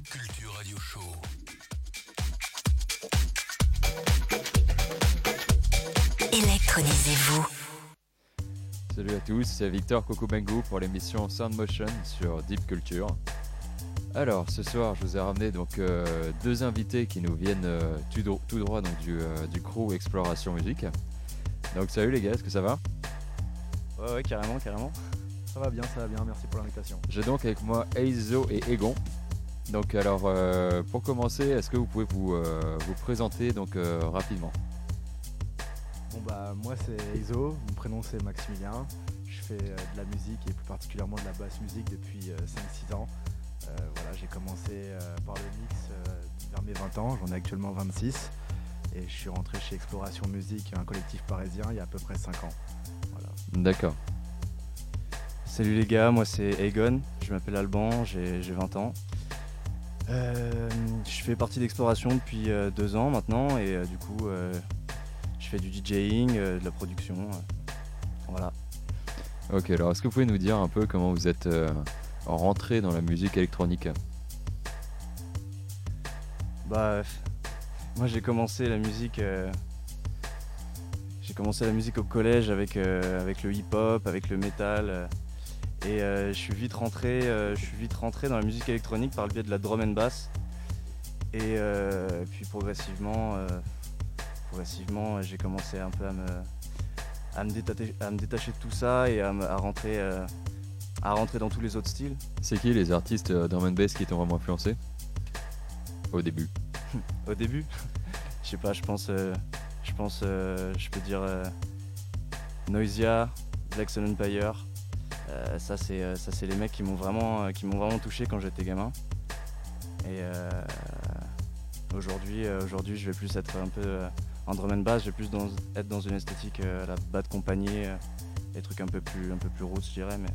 Deep Culture Radio Show. Électronisez-vous. Salut à tous, c'est Victor Kokubengu pour l'émission Sound Motion sur Deep Culture. Alors, ce soir, je vous ai ramené donc euh, deux invités qui nous viennent euh, tout, dro- tout droit donc, du, euh, du crew Exploration Musique. Donc, salut les gars, est-ce que ça va? Ouais, ouais, carrément, carrément. Ça va bien, ça va bien, merci pour l'invitation. J'ai donc avec moi Eizo et Egon. Donc, alors, euh, pour commencer, est-ce que vous pouvez vous, euh, vous présenter donc euh, rapidement? Bon bah moi c'est Iso, mon prénom c'est Maximilien. Je fais euh, de la musique et plus particulièrement de la basse musique depuis euh, 5-6 ans. Euh, voilà, j'ai commencé euh, par le mix euh, vers mes 20 ans, j'en ai actuellement 26. Et je suis rentré chez Exploration Musique, un collectif parisien, il y a à peu près 5 ans. Voilà. D'accord. Salut les gars, moi c'est Egon, je m'appelle Alban, j'ai j'ai 20 ans. Euh, je fais partie d'Exploration depuis euh, deux ans maintenant et euh, du coup je fais du DJing, de la production. voilà. Ok, alors est-ce que vous pouvez nous dire un peu comment vous êtes rentré dans la musique électronique? Bah, moi j'ai commencé la musique. j'ai commencé la musique au collège avec, avec le hip-hop, avec le métal. Et euh, je suis vite rentré, euh, je suis vite rentré dans la musique électronique par le biais de la drum and bass. Et euh, puis progressivement, progressivement, j'ai commencé un peu à me, à me, détacher, à me détacher de tout ça et à, me- à rentrer, à rentrer dans tous les autres styles. C'est qui les artistes drum and bass qui t'ont vraiment influencé? Au début. Au début, je sais pas, je pense, euh, je pense, je peux dire Noisia, Black Sun Empire. Euh, ça c'est, euh, ça c'est les mecs qui m'ont vraiment, euh, qui m'ont vraiment touché quand j'étais gamin. Et euh, aujourd'hui, euh, aujourd'hui, je vais plus être un peu euh, en drum and bass, je vais plus dans- être dans une esthétique euh, à la bas de compagnie, euh, des trucs un peu plus, un peu plus roots, je dirais, mais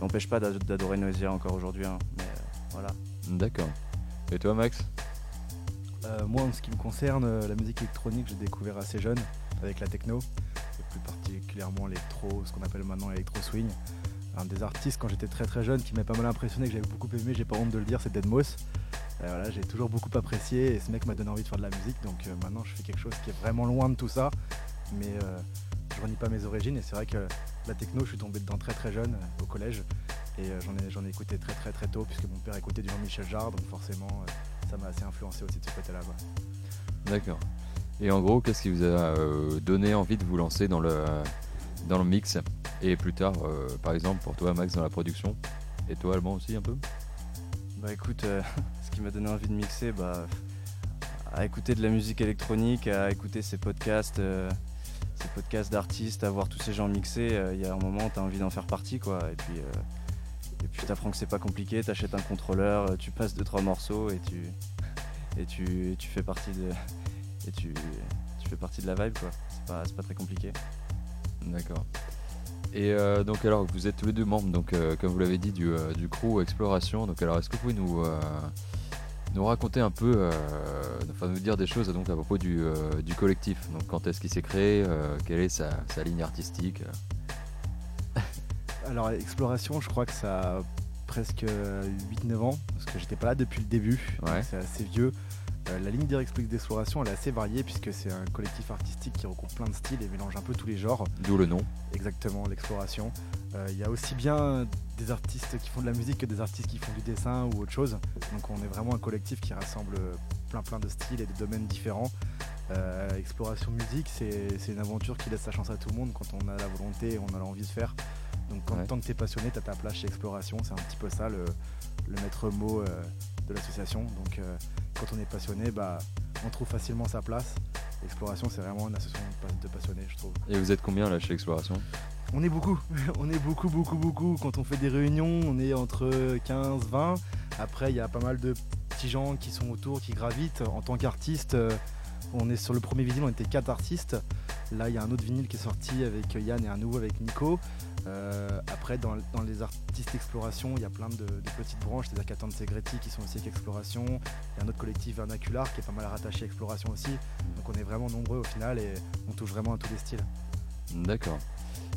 n'empêche pas d'ad- d'adorer Noisia encore aujourd'hui. hein. mais euh, voilà. D'accord. Et toi Max? Euh, moi en ce qui me concerne, la musique électronique j'ai découvert assez jeune avec la techno, et plus particulièrement l'électro, ce qu'on appelle maintenant l'électro swing. Un des artistes quand j'étais très très jeune qui m'a pas mal impressionné, que j'avais beaucoup aimé, j'ai pas honte de le dire, c'est Deadmau5. Euh, voilà, j'ai toujours beaucoup apprécié et ce mec m'a donné envie de faire de la musique, donc euh, maintenant je fais quelque chose qui est vraiment loin de tout ça, mais euh, je renie pas mes origines et c'est vrai que la techno je suis tombé dedans très très jeune euh, au collège et euh, j'en ai, ai écouté très très très tôt puisque mon père écoutait du Jean-Michel Jarre, donc forcément ça m'a assez influencé aussi de ce côté-là. D'accord. Et en gros, qu'est-ce qui vous a donné envie de vous lancer dans le, dans le mix Et plus tard, euh, par exemple, pour toi Max, dans la production Et toi Alban aussi un peu Bah écoute, euh, ce qui m'a donné envie de mixer, bah, à écouter de la musique électronique, à écouter ces podcasts, euh, ces podcasts d'artistes, à voir tous ces gens mixer, il y a un moment tu as envie d'en faire partie quoi. Et puis, et t'apprends que c'est pas compliqué, t'achètes un contrôleur, tu passes deux trois morceaux et tu, et tu, tu fais partie de, et tu, tu fais partie de la vibe quoi. C'est pas, c'est pas très compliqué. D'accord. Et euh, donc alors, vous êtes tous les deux membres, donc euh, comme vous l'avez dit, du, euh, du crew Exploration. Donc alors, est-ce que vous pouvez nous, nous raconter un peu, enfin nous dire des choses donc, à propos du, du collectif? Donc quand est-ce qu'il s'est créé Quelle est sa, sa ligne artistique? Alors Exploration, je crois que ça a presque 8-9 ans, parce que j'étais pas là depuis le début, Ouais. c'est assez vieux. Euh, la ligne directrice d'exploration, elle est assez variée puisque c'est un collectif artistique qui regroupe plein de styles et mélange un peu tous les genres. D'où le nom. Exactement, l'exploration. Euh, Il y a aussi bien des artistes qui font de la musique que des artistes qui font du dessin ou autre chose. Donc on est vraiment un collectif qui rassemble plein plein de styles et de domaines différents. Euh, Exploration musique, c'est c'est une aventure qui laisse sa chance à tout le monde quand on a la volonté et on a l'envie de faire. Donc quand, Ouais. tant que tu es passionné, tu as ta place chez Exploration. C'est un petit peu ça le, le maître mot de l'association. Donc euh, quand on est passionné, bah, on trouve facilement sa place. Exploration, c'est vraiment une association de pa- de passionnés, je trouve. Et vous êtes combien là chez Exploration? On est beaucoup, on est beaucoup, beaucoup, beaucoup. Quand on fait des réunions, on est entre 15, 20. Après, il y a pas mal de petits gens qui sont autour, qui gravitent. En tant qu'artiste, euh, on est sur le premier vinyle, on était quatre artistes. Là, il y a un autre vinyle qui est sorti avec Yann et un nouveau avec Nico. Euh, après, dans, dans les artistes exploration, il y a plein de, de petites branches, c'est-à-dire Tante Segretti qui sont aussi avec Exploration. Il y a un autre collectif vernacular qui est pas mal rattaché à Exploration aussi. Donc on est vraiment nombreux au final et on touche vraiment à tous les styles. D'accord.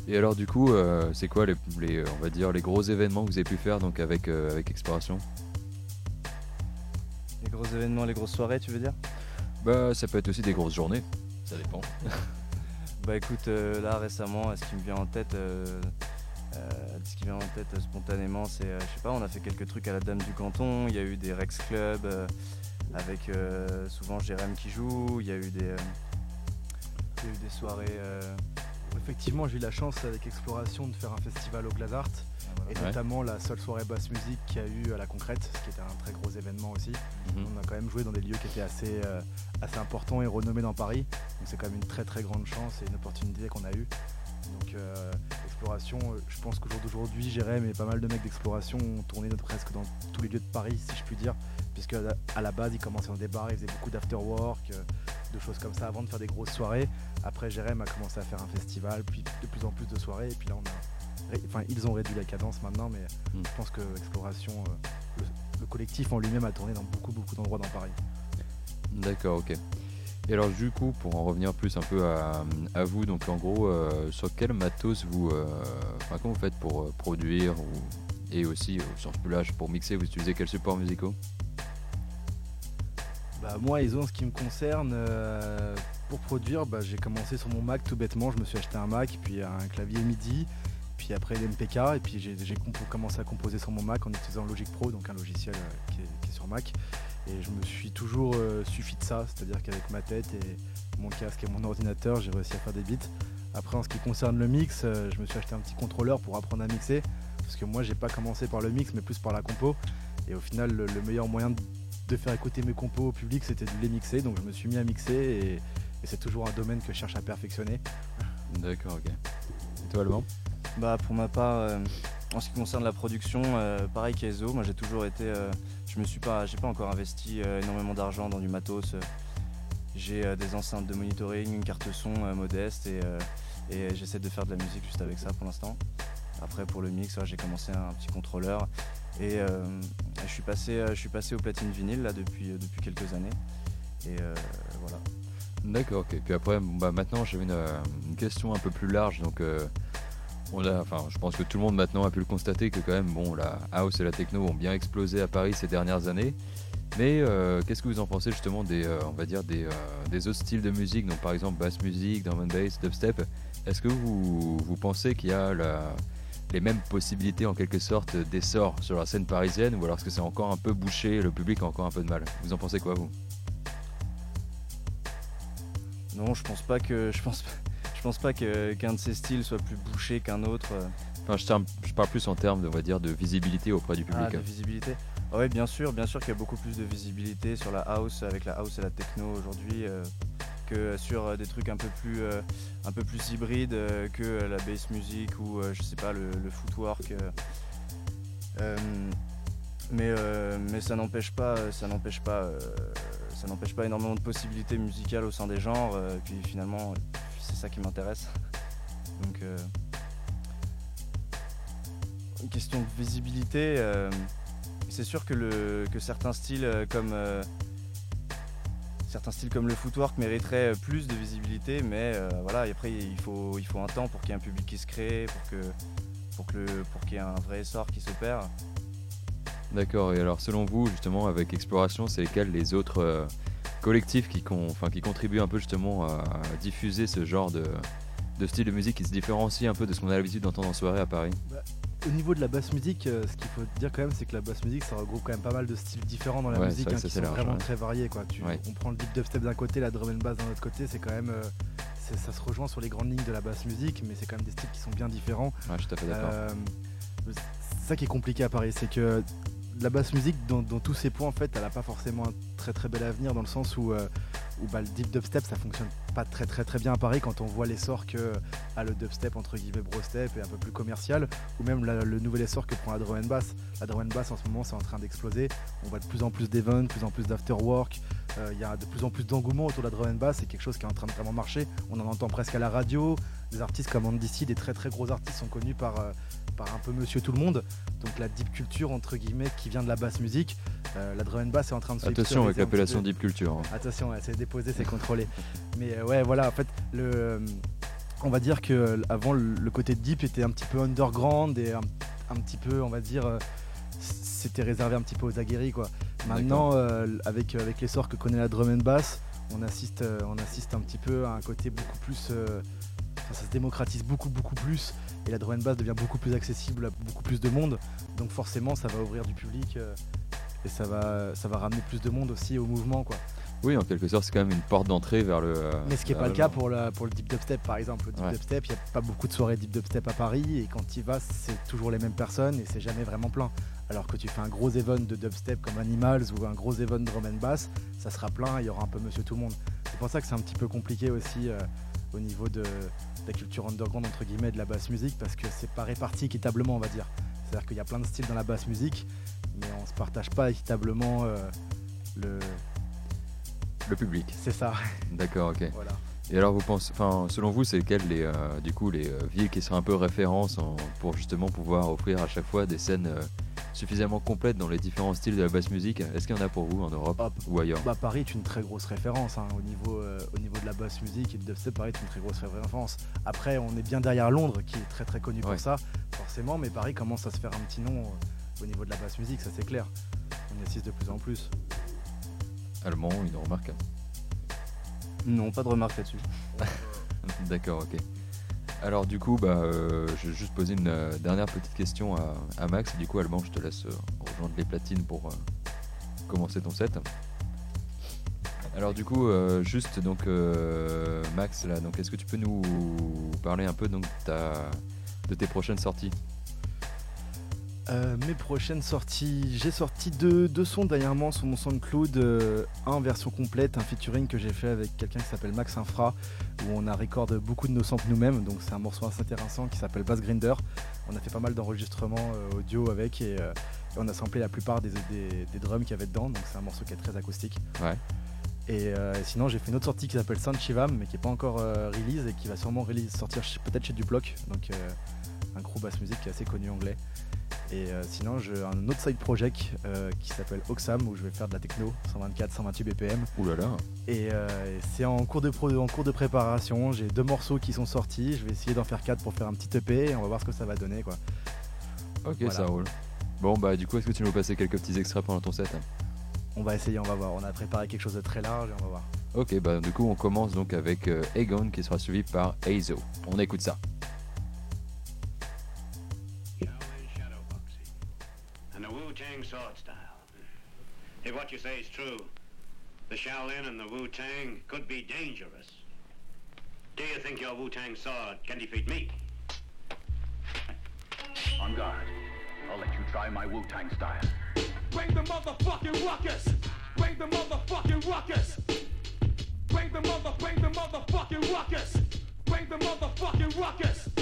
Et alors du coup, euh, c'est quoi les, les, on va dire les gros événements que vous avez pu faire donc avec euh, avec Exploration? Les gros événements, les grosses soirées, tu veux dire? Bah, ça peut être aussi des grosses journées, ça dépend. Bah écoute, euh, là récemment, ce qui me vient en tête, euh, euh, ce qui vient en tête euh, spontanément, c'est, euh, je sais pas, on a fait quelques trucs à la Dame du Canton. Il y a eu des Rex Club euh, avec euh, souvent Jérém qui joue. Il y a eu des, euh, il y a eu des soirées. euh, Effectivement, j'ai eu la chance avec Exploration de faire un festival au Glazart. Et Ouais. notamment la seule soirée basse musique qu'il y a eu à la Concrète, ce qui était un très gros événement aussi. Mhm. On a quand même joué dans des lieux qui étaient assez, euh, assez importants et renommés dans Paris. Donc c'est quand même une très très grande chance et une opportunité qu'on a eue. Donc euh, Exploration, euh, je pense qu'au jour d'aujourd'hui, Jérém et pas mal de mecs d'Exploration ont tourné presque dans tous les lieux de Paris, si je puis dire. Puisque à la- à la base, ils commençaient dans des bars, ils faisaient beaucoup d'afterwork, euh, de choses comme ça avant de faire des grosses soirées. Après, Jérém a commencé à faire un festival, puis de plus en plus de soirées. Et puis là, on a. Enfin, ils ont réduit la cadence maintenant, mais Mm. je pense que Exploration, euh, le, le collectif en lui-même a tourné dans beaucoup beaucoup d'endroits dans Paris. D'accord, ok. Et alors du coup, pour en revenir plus un peu à, à vous, donc en gros, euh, sur quel matos vous, euh, enfin comment vous faites pour euh, produire ou- et aussi au sens plus large pour mixer, vous utilisez quels supports musicaux? Bah, moi, ils ont ce qui me concerne. pour produire, bah, j'ai commencé sur mon Mac tout bêtement. Je me suis acheté un Mac, puis un clavier MIDI, puis après l'MPK, et puis j'ai commencé à composer sur mon Mac en utilisant Logic Pro, donc un logiciel euh, qui, est, sur Mac. Et je me suis toujours euh, suffi de ça, c'est-à-dire qu'avec ma tête et mon casque et mon ordinateur, j'ai réussi à faire des beats. Après, en ce qui concerne le mix, euh, je me suis acheté un petit contrôleur pour apprendre à mixer, parce que moi, j'ai pas commencé par le mix, mais plus par la compo. Et au final, le, le meilleur moyen de de faire écouter mes compos au public, c'était de les mixer. Donc je me suis mis à mixer et, et c'est toujours un domaine que je cherche à perfectionner. D'accord, ok. Et toi, Alban? Bah pour ma part, euh, en ce qui concerne la production, euh, pareil qu'Ezo, moi j'ai toujours été, euh, je me suis pas, j'ai pas encore investi énormément d'argent dans du matos. J'ai des enceintes de monitoring, une carte son modeste et, et j'essaie de faire de la musique juste avec ça pour l'instant. Après pour le mix, j'ai commencé un petit contrôleur et je suis passé, je suis passé au platine vinyle là depuis depuis quelques années et voilà. D'accord, ok. Puis après, bah, maintenant, j'avais une, question un peu plus large. Donc, on a, enfin, je pense que tout le monde maintenant a pu le constater que quand même, bon, la house et la techno ont bien explosé à Paris ces dernières années. Mais euh, qu'est-ce que vous en pensez justement des, euh, on va dire euh, des autres styles de musique, donc par exemple bass music, drum and bass, dubstep? Est-ce que vous, pensez qu'il y a les mêmes possibilités en quelque sorte d'essor sur la scène parisienne, ou alors est-ce que c'est encore un peu bouché, le public a encore un peu de mal? Vous en pensez quoi vous? Non, je pense pas que je pense je pense pas qu'un de ces styles soit plus bouché qu'un autre. euh. Enfin, je, terme- je parle plus en termes, de, on va dire, de visibilité auprès du public. Ah, de visibilité. Ah ouais, bien sûr, bien sûr qu'il y a beaucoup plus de visibilité sur la house avec la house et la techno aujourd'hui euh, que sur euh, des trucs un peu plus euh, un peu plus hybrides euh, que euh, la bass music ou euh, je sais pas le, le footwork. euh. Euh, mais euh, mais ça n'empêche pas ça n'empêche pas euh, ça n'empêche pas énormément de possibilités musicales au sein des genres. euh, et puis finalement euh, ça qui m'intéresse. Donc euh, une question de visibilité. euh, c'est sûr que, le, que certains styles euh, comme certains styles comme le footwork mériteraient plus de visibilité, mais voilà. Et après, il faut, il faut un temps pour qu'il y ait un public qui se crée, pour que pour que pour qu'il y ait un vrai essor qui s'opère. D'accord, et alors selon vous, justement, avec Exploration, c'est lesquels les autres collectifs qui, con- enfin, qui contribuent un peu justement à, diffuser ce genre de, de style de musique qui se différencie un peu de ce qu'on a l'habitude d'entendre en soirée à Paris Au niveau de la basse musique, euh, ce qu'il faut dire quand même, c'est que la basse musique, ça regroupe quand même pas mal de styles différents dans la Ouais, musique, hein, qui sont large, vraiment ouais. très variés. Quoi. Tu, Ouais. On prend le deep dubstep d'un côté, la drum and bass d'un autre côté, c'est quand même, euh, ça se rejoint sur les grandes lignes de la basse musique, mais c'est quand même des styles qui sont bien différents. Ouais, je suis tout à fait d'accord. Euh, c'est ça qui est compliqué à Paris, c'est que la basse musique, dans, tous ses points, en fait, elle n'a pas forcément un très très bel avenir dans le sens où, euh, bah, le deep dubstep, ça fonctionne pas très très bien à Paris quand on voit l'essor que a le dubstep entre guillemets brostep et un peu plus commercial, ou même le nouvel essor que prend la drum bass. La drum bass en ce moment, c'est en train d'exploser. On voit de plus en plus d'events, de plus en plus d'afterwork. Euh, Il y a de plus en plus d'engouement autour de la drum bass. C'est quelque chose qui est en train de vraiment marcher. On en entend presque à la radio. Des artistes comme Andy C, des très très gros artistes sont connus par euh, par un peu monsieur tout le monde. Donc la deep culture, entre guillemets, qui vient de la basse musique. Euh, la drum and bass est en train de se Attention avec l'appellation. Deep Culture. hein. Attention, ouais, c'est déposé, c'est contrôlé. Mais euh, ouais, voilà, en fait, le, euh, on va dire que avant le, côté deep était un petit peu underground et un, un petit peu, on va dire, c'était réservé un petit peu aux aguerris, quoi. Maintenant, euh, avec, avec l'essor que connaît la drum and bass, on assiste, on assiste un petit peu à un côté beaucoup plus. ça se démocratise beaucoup, beaucoup plus. Et la drum and bass devient beaucoup plus accessible à beaucoup plus de monde. Donc forcément, ça va ouvrir du public. euh, et ça va, ça va ramener plus de monde aussi au mouvement. Quoi. Oui, en quelque sorte, c'est quand même une porte d'entrée vers le. euh, Mais ce qui n'est pas le cas pour, la, pour le deep dubstep par exemple. Le deep Ouais. dubstep, il n'y a pas beaucoup de soirées deep dubstep à Paris et quand tu y vas, c'est toujours les mêmes personnes et c'est jamais vraiment plein. Alors que tu fais un gros event de dubstep comme Animals ou un gros event drum and bass, ça sera plein, il y aura un peu monsieur tout le monde. C'est pour ça que c'est un petit peu compliqué aussi euh, au niveau de la culture underground entre guillemets de la basse musique parce que c'est pas réparti équitablement on va dire. C'est-à-dire qu'il y a plein de styles dans la basse musique, mais on se partage pas équitablement euh, le. Le public. C'est ça. D'accord, ok. voilà. Et alors, vous pensez, enfin, selon vous, c'est quelles les, euh, du coup, les euh, villes qui seraient un peu références en- pour justement pouvoir offrir à chaque fois des scènes euh, suffisamment complètes dans les différents styles de la basse musique? Est-ce qu'il y en a pour vous en Europe Hop. ou ailleurs? Bah, Paris est une très grosse référence hein, au, niveau, au niveau de la basse musique et le dubstep. Paris est une très grosse référence. Après, on est bien derrière Londres qui est très très connu Ouais. pour ça, forcément. Mais Paris commence à se faire un petit nom au niveau de la basse musique, ça c'est clair. On y assiste de plus en plus. Allemand, une remarque? Non, pas de remarque là-dessus. D'accord, ok. Alors du coup, bah, euh, je vais juste poser une euh, dernière petite question à, Max. Du coup, Allemand, je te laisse euh, rejoindre les platines pour commencer ton set. Alors du coup, juste donc Max, là, donc est-ce que tu peux nous parler un peu donc de tes prochaines sorties? Euh, mes prochaines sorties, j'ai sorti deux, deux sons dernièrement sur mon SoundCloud, euh, un version complète, un featuring que j'ai fait avec quelqu'un qui s'appelle Max Infra, où on a record beaucoup de nos samples nous-mêmes, donc c'est un morceau assez intéressant qui s'appelle Bass Grinder. On a fait pas mal d'enregistrements euh, audio avec et, euh, et on a samplé la plupart des, des- des drums qu'il y avait dedans, donc c'est un morceau qui est très acoustique. Ouais. Et euh, sinon j'ai fait une autre sortie qui s'appelle Saint Chivam, mais qui n'est pas encore euh, release et qui va sûrement release- sortir peut-être chez Duploc, donc euh, un groupe basse musique qui est assez connu anglais. Et euh, sinon, j'ai un autre side project euh, qui s'appelle Oxam où je vais faire de la techno 124, 128 BPM. Ouh là là. Et, euh, c'est en cours de pro- en cours de préparation. J'ai deux morceaux qui sont sortis. Je vais essayer d'en faire quatre pour faire un petit EP et on va voir ce que ça va donner quoi. Ok, Voilà. ça roule. Bon bah du coup, est-ce que tu nous passer quelques petits extraits pendant ton set On va essayer, on va voir. On a préparé quelque chose de très large et on va voir. Ok, bah du coup, on commence donc avec Aegon qui sera suivi par Azo. On écoute ça. If what you say is true, the Shaolin and the Wu Tang could be dangerous. Do you think your Wu Tang sword can defeat me? On guard. I'll let you try my Wu-Tang style. Bring the motherfucking ruckus. Bring the motherfucking ruckus. Bring the mother, bring the motherfucking ruckus. Bring the motherfucking ruckus.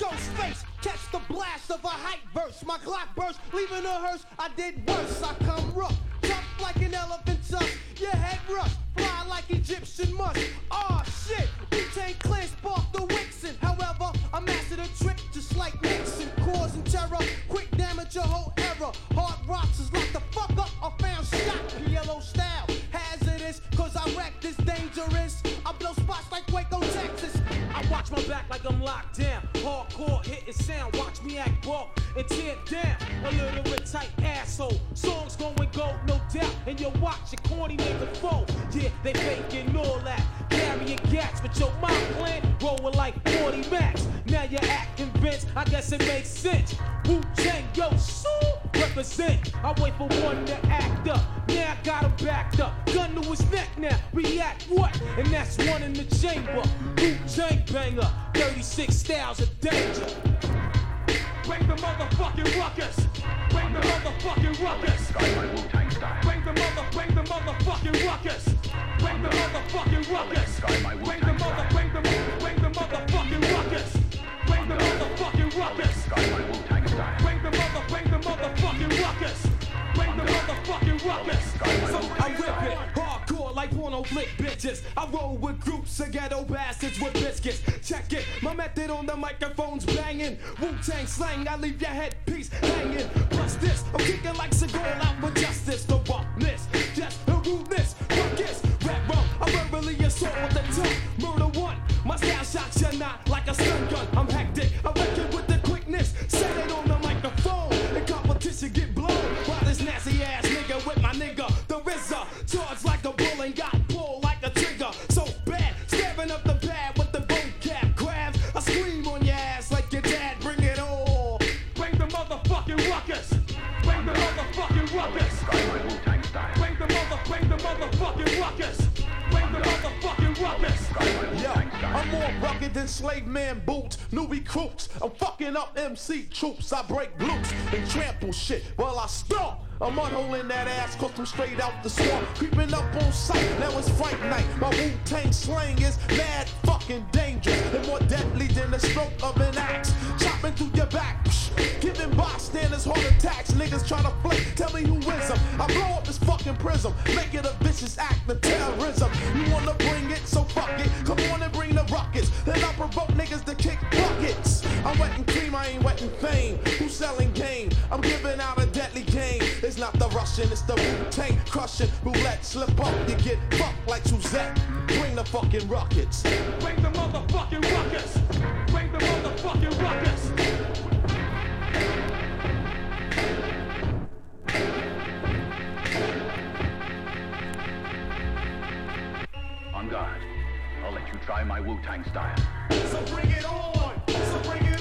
Ghostface, catch the blast of a hype verse. My Glock burst, leaving a hearse. I did worse. I come rough, tough like an elephant tusk. Your head rush, fly like Egyptian musk. Aw shit, we take clear, spark the Wixen. However, I mastered a trick just like Nixon. Causing terror, quick damage your whole era. Hard rocks is like the fuck up. I found shot, PLO style. Hazardous, cause I wreck this dangerous. I blow spots like Waco, Texas. I watch my back like I'm locked down. Hardcore hitting sound, watch me act raw and tear down. A little bit tight asshole. Songs going gold, no doubt. And you watch your corny nigga fall. Yeah, they faking all that. Carrying gats, but your mind plan rolling like 40 max. Now you're acting convinced, I guess it makes sense. Wu Tang, yo, represent. I wait for one to act up. Got him backed up. Gun to his neck now. React what? And that's one in the chamber. Wu Tang banger. 36 styles of danger. Bring the motherfucking ruckus. Bring the motherfucking ruckus. Bring the mother, bring the motherfucking ruckus. Bring the motherfucking ruckus. Bring the mother, bring the, bring the motherfucking ruckus. Bring the motherfucking ruckus. Bring the mother, bring the motherfucking ruckus. Bring the motherfucking ruckus. So I rip it hardcore like porno flick bitches. I roll with groups of ghetto bastards with biscuits. Check it, my method on the microphone's banging. Wu Tang slang, I leave your headpiece hanging. Plus this, I'm kicking like Seagal out for justice. The roughness, just the rudeness. Ruckus, rap rum, I verbally assault with the tongue. Murder one, my style shot you not like a stun gun. I'm hectic, I reckon with the quickness. Set it on the microphone, the competition get blown. While this nasty ass nigga with my nigga Bye rugged enslaved man boots, new recruits. I'm fucking up MC troops. I break loose and trample shit while I stomp. I'm unholing that ass cause I'm straight out the swamp. Creeping up on sight, now it's fright night. My Wu-Tang slang is mad fucking dangerous. And more deadly than the stroke of an axe. Chopping through your back. Psh, Giving bystanders heart attacks. Niggas try to flake, tell me who wins them. I blow up this fucking prism. Make it a vicious act of terrorism. You wanna bring it, so fuck it. Come on and bring the ruckus. Then I provoke niggas to kick buckets. I'm wetting cream, I ain't wetting fame. Who's selling game? I'm giving out a deadly game. It's not the Russian, it's the Wu-Tang crushing. Roulette, slip up, you get fucked like Suzette. Bring the fucking rockets. Bring the motherfucking rockets. Bring the motherfucking ruckus. On guard. You try my Wu-Tang style. So bring it on. So bring it on.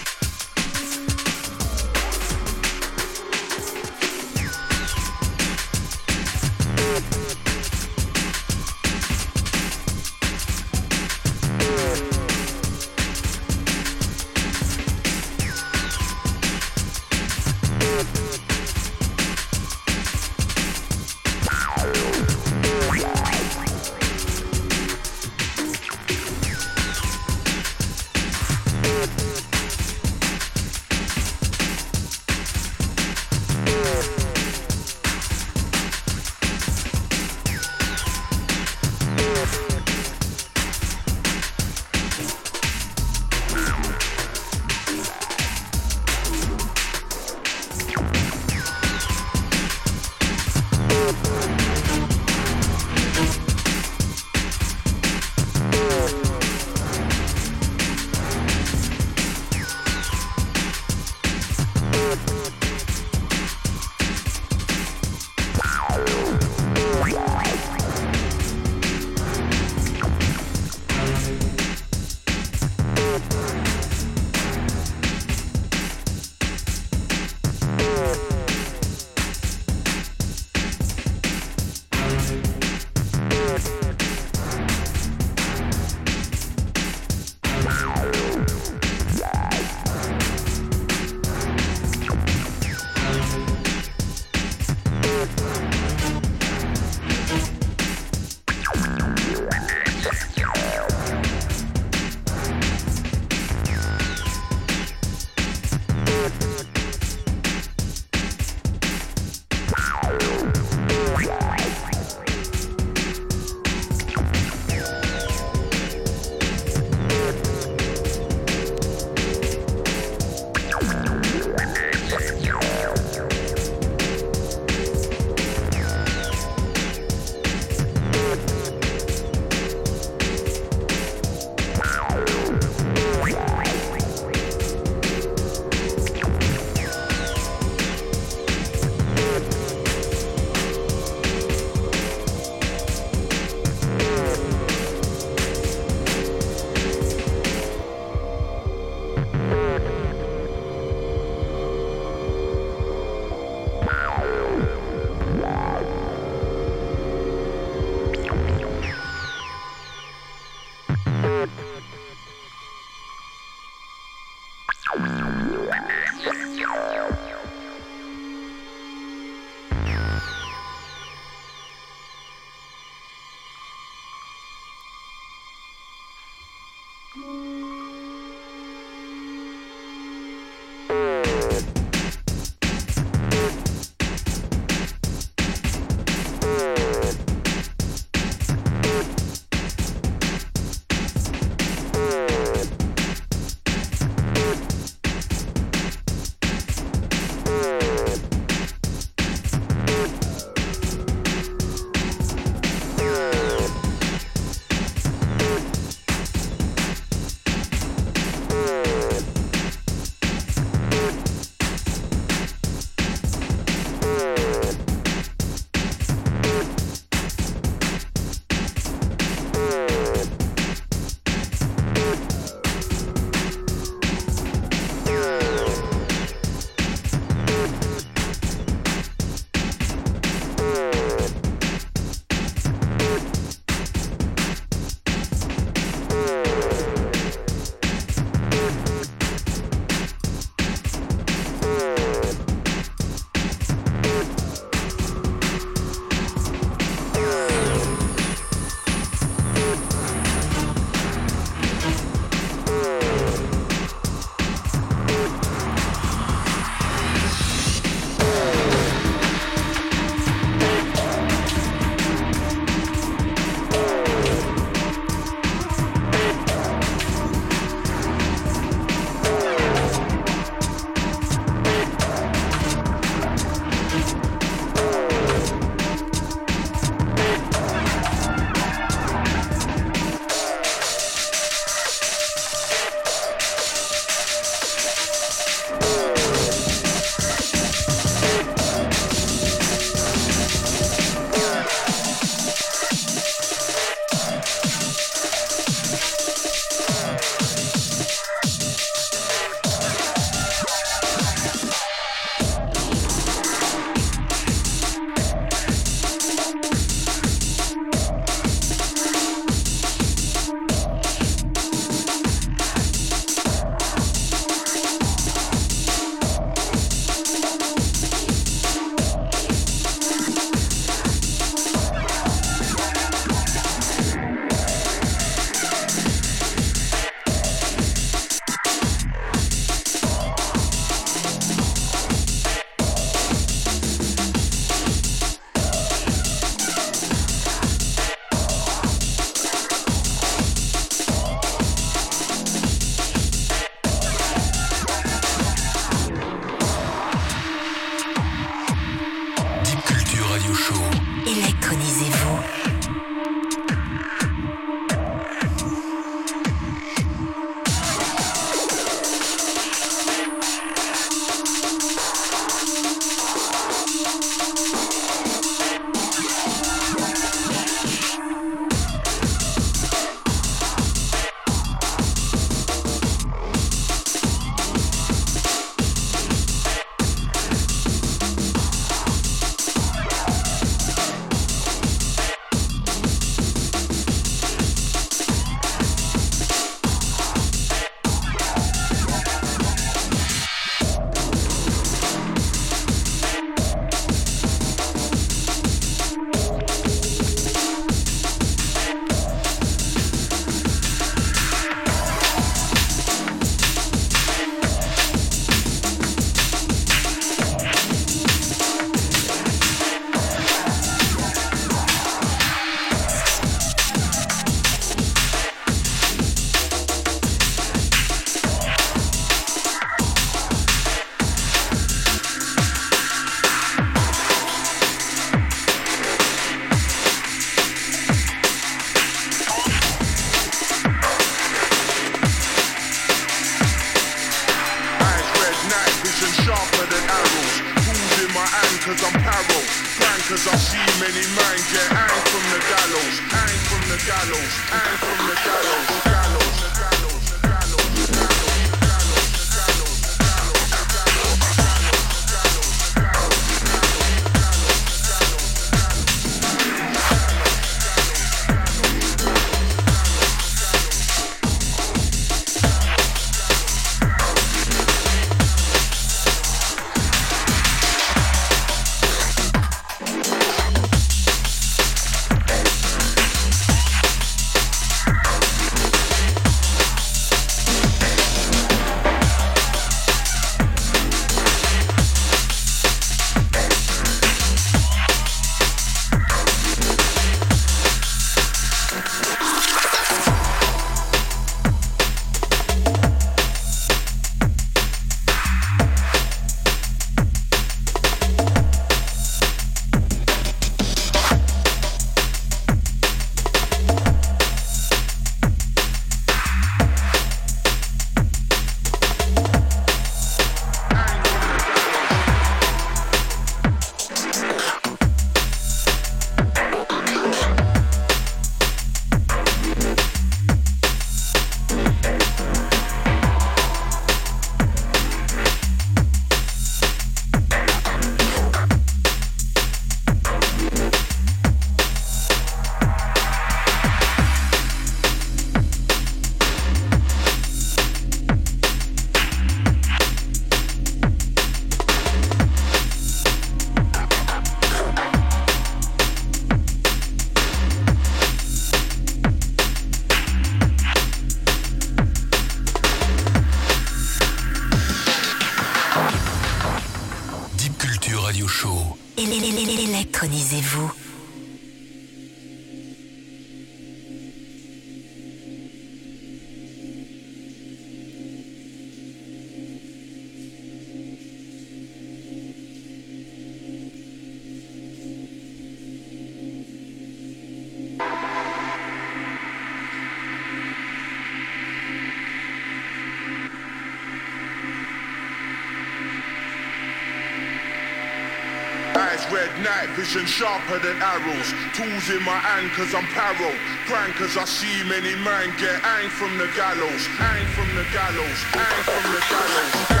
Night vision sharper than arrows. Tools in my hand cause I'm paro. Crank cause I see many man get hanged from the gallows. Hanged from the gallows. Hanged from the. Gallows.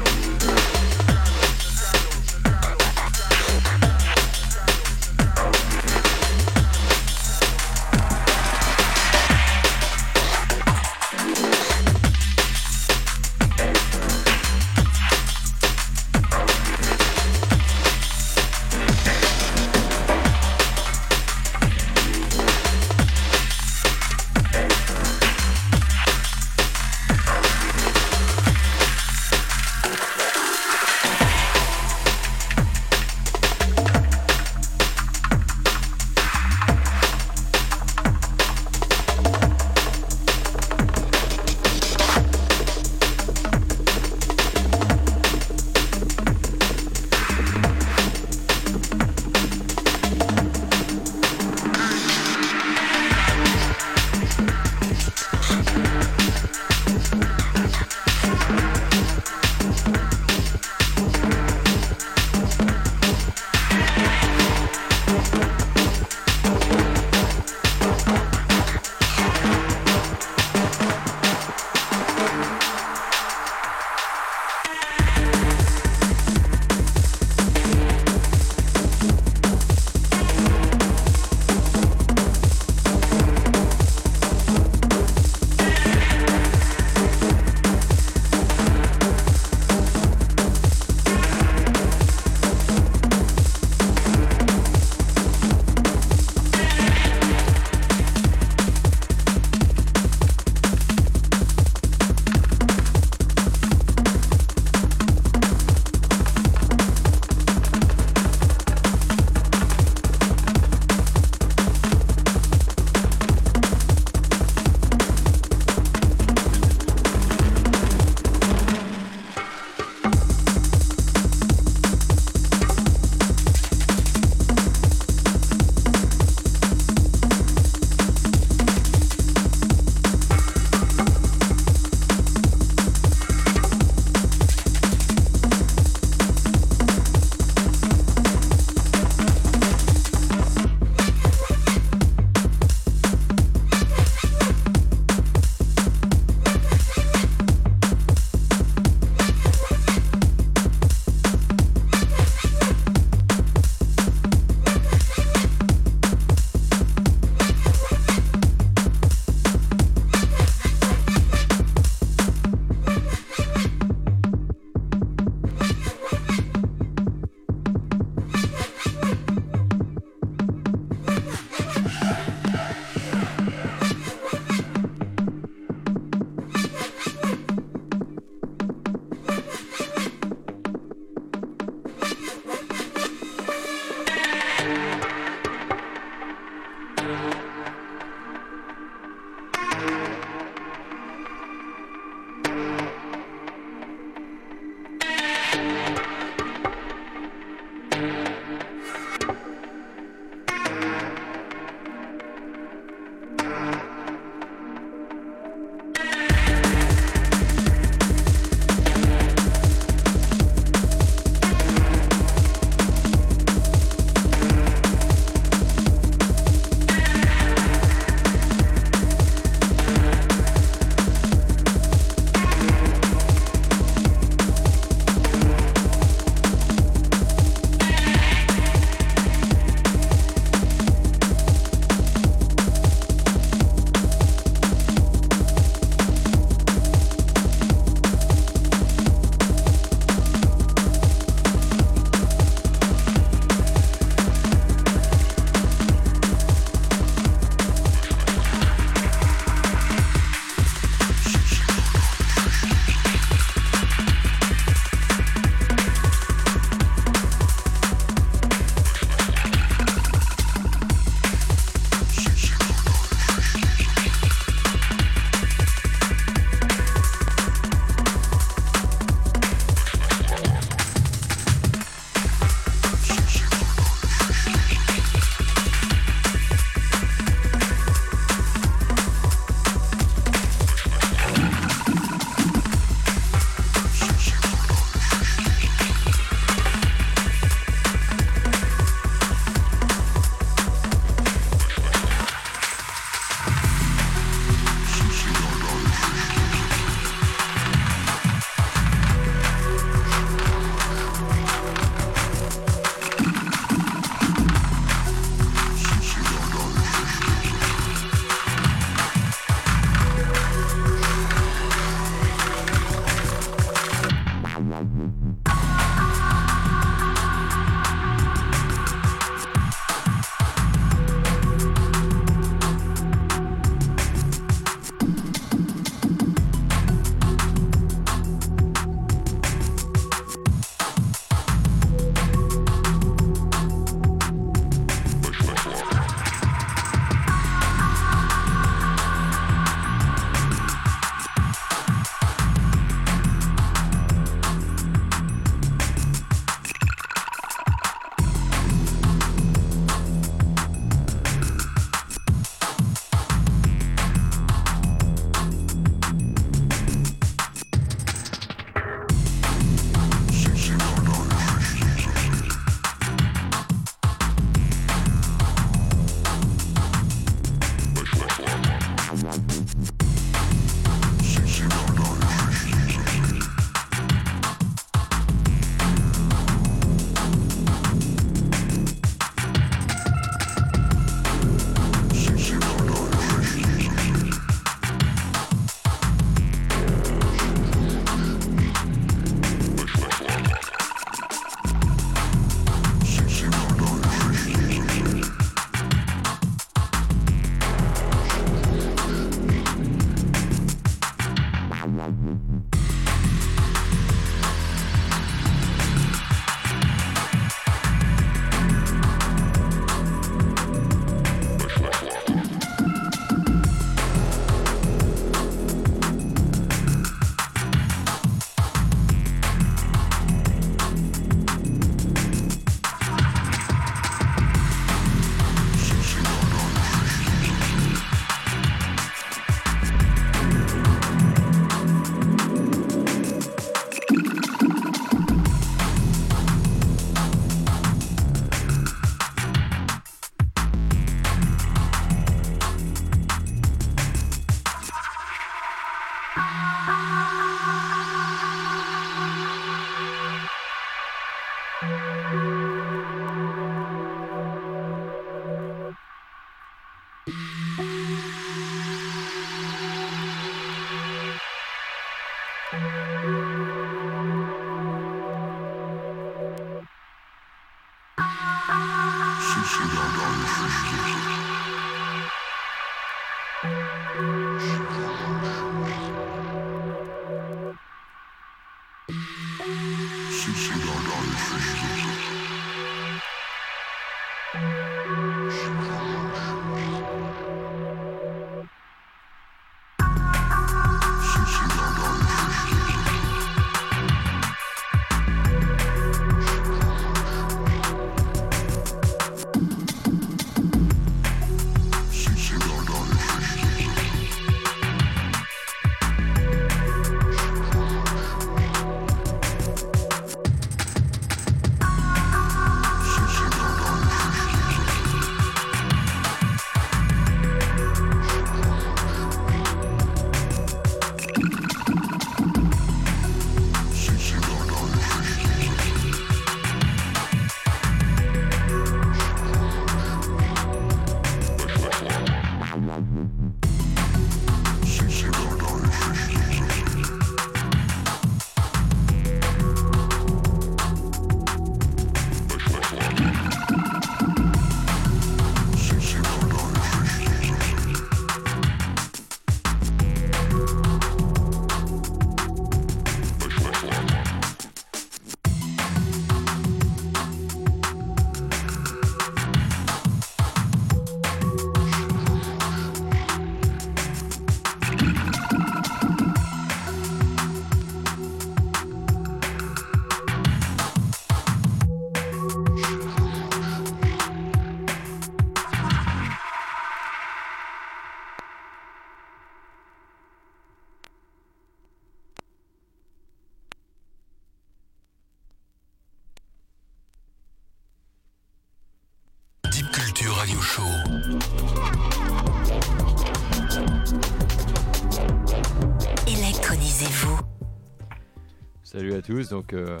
Donc euh,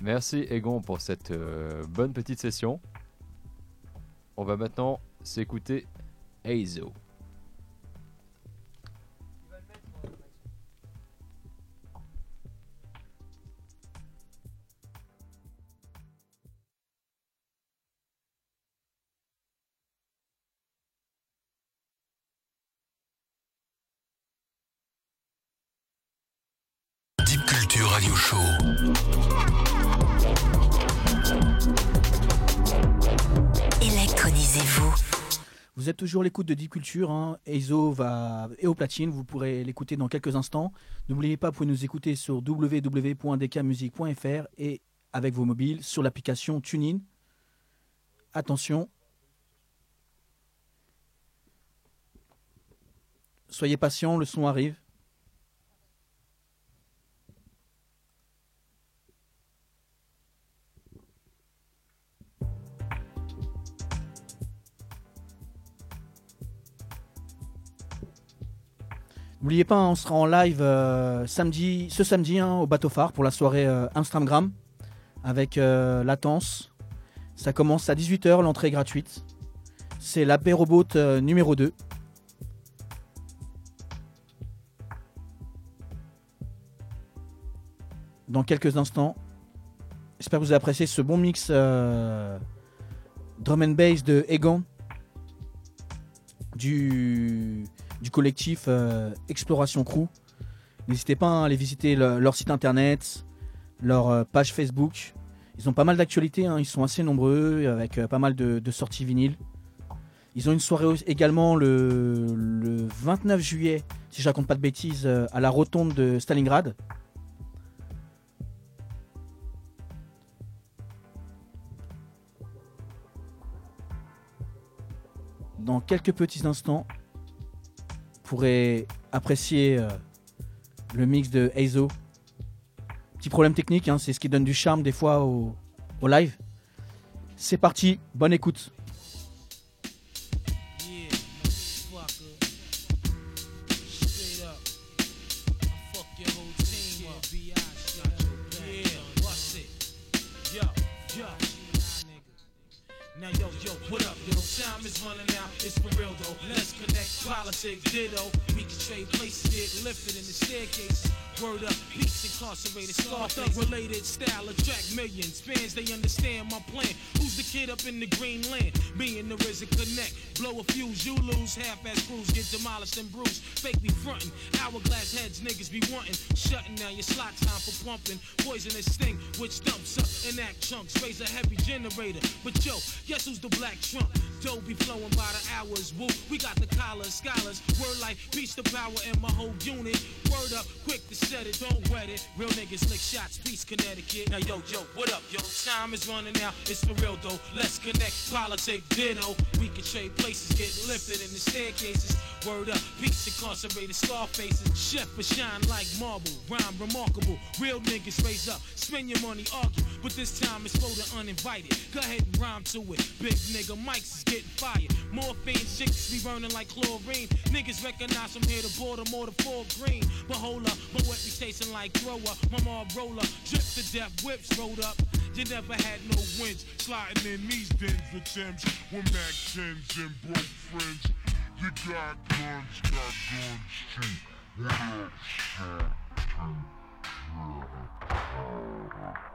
merci Egon pour cette euh, bonne petite session. On va maintenant s'écouter Eizo. Toujours l'écoute de Deep Culture. Hein. Va et au platine. Vous pourrez l'écouter dans quelques instants. N'oubliez pas, vous pouvez nous écouter sur www.dkmusic.fr et avec vos mobiles sur l'application TuneIn. Attention. Soyez patient, le son arrive. N'oubliez pas, on sera en live euh, samedi, ce samedi hein, au bateau phare pour la soirée euh, Instagram avec euh, Latence. Ça commence à 18h, l'entrée est gratuite. C'est la Robot euh, numéro 2. Dans quelques instants. J'espère que vous avez apprécié ce bon mix drum and bass de Egon du, du collectif euh, Exploration Crew. N'hésitez pas hein, à aller visiter le- leur site internet, leur euh, page Facebook. Ils ont pas mal d'actualités, hein, ils sont assez nombreux, avec euh, pas mal de, sorties vinyles. Ils ont une soirée également le, le 29 juillet, si je raconte pas de bêtises, à la rotonde de Stalingrad. Dans quelques petits instants, pourrez apprécier euh, le mix de Eizo. Petit problème technique, hein, c'est ce qui donne du charme des fois au live. C'est parti, bonne écoute. Time is running out, it's for real though. Let's connect politics, ditto. We can trade places, get lifted in the staircase. Word up, peace incarcerated, Scarface related style attract millions. Fans, they understand my plan. Who's the kid up in the green land? Me and the RZA connect. Blow a fuse, you lose. Half-ass crews get demolished and bruised. Fake be frontin'. Hourglass heads, niggas be wantin'. Shutting down your slot time for pumping. Poisonous sting, which dumps up and act chunks. Raise a heavy generator. But yo, guess who's the black trump? Dough be flowing by the hours. Woo, we got the collars, scholars. Word like peace to power in my whole unit. Word up, quick to set it, don't wet it. Real niggas lick shots, peace, Connecticut. Now yo, yo, what up, yo? Time is running out, it's for real though. Let's connect, politics, ditto. We can trade places, get lifted in the staircases. Word up, peace incarcerated, scar faces. Chef but shine like marble, rhyme remarkable. Real niggas raise up, spend your money, argue. But this time it's for the uninvited. Go ahead and rhyme to it. Big nigga, mics is getting fired. Morphine chicks be burning like chlorine. Niggas recognize from here to Baltimore to Fort Greene. But hold up, my reputation like thrower. My mom roller, drip to death, whips rolled up. You never had no wins. Sliding in these dens with Tim's. With Mac 10s and broke friends. You got guns, got guns too. What up,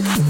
Électronisez-vous. Oh,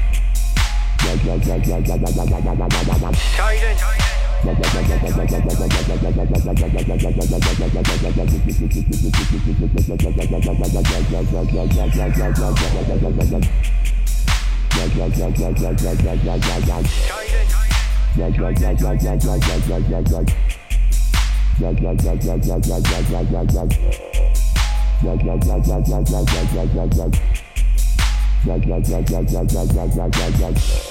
Titan.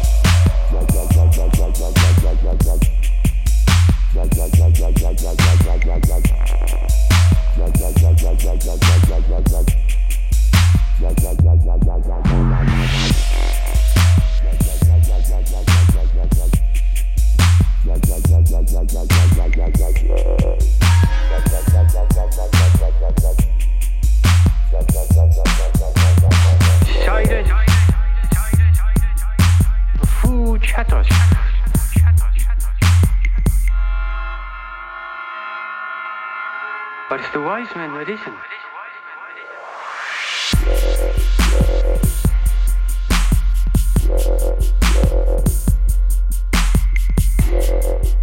Scheiden muchachos. But it's the wise men that isn't. Yeah.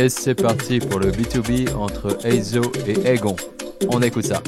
Et c'est parti pour le B2B entre Eizo et Egon. On écoute ça.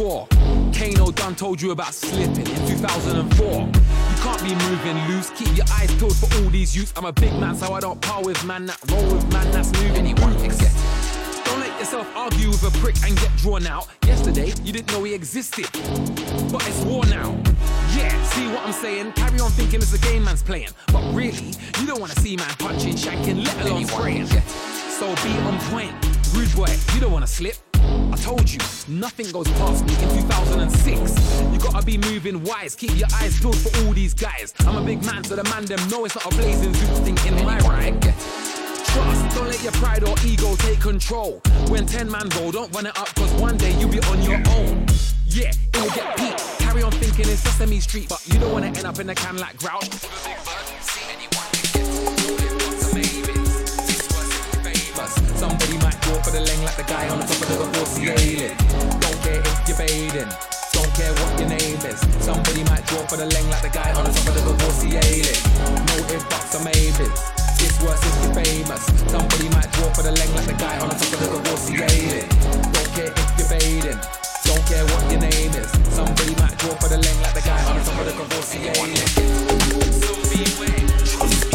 You know the score. Kano done told you about slipping in 2004. You can't be moving loose, keep your eyes peeled for all these youths. I'm a big man, so I don't par with man that roll with man that's moving. Anyone except. Don't let yourself argue with a prick and get drawn out. Yesterday, you didn't know he existed. But it's war now. Yeah, see what I'm saying? Carry on thinking it's a game man's playing. But really, you don't wanna see man punching, shanking, let alone spraying. So be on point. Rude boy, you don't wanna slip. Told you, nothing goes past me in 2006. You gotta be moving wise, keep your eyes peeled for all these guys. I'm a big man, so the man them know it's not a blazing zoot thing in my ride. Trust, don't let your pride or ego take control. When 10 man roll, don't run it up, cause one day you'll be on your own. Yeah, it will get peak. Carry on thinking it's Sesame Street, but you don't wanna end up in a can like Grouch. For the lane like the guy on the top of the negotiating. Don't care if you're fading. Don't care what your name is. Somebody might draw for the lane like the guy on the top of the negotiating. No if buts or maybes. It's worse if you're famous. Somebody might draw for the lane like the guy on the top of the negotiating. Don't care if you're fading. Don't care what your name is. Somebody might draw for the lane like the guy on the top of the negotiating. So beware.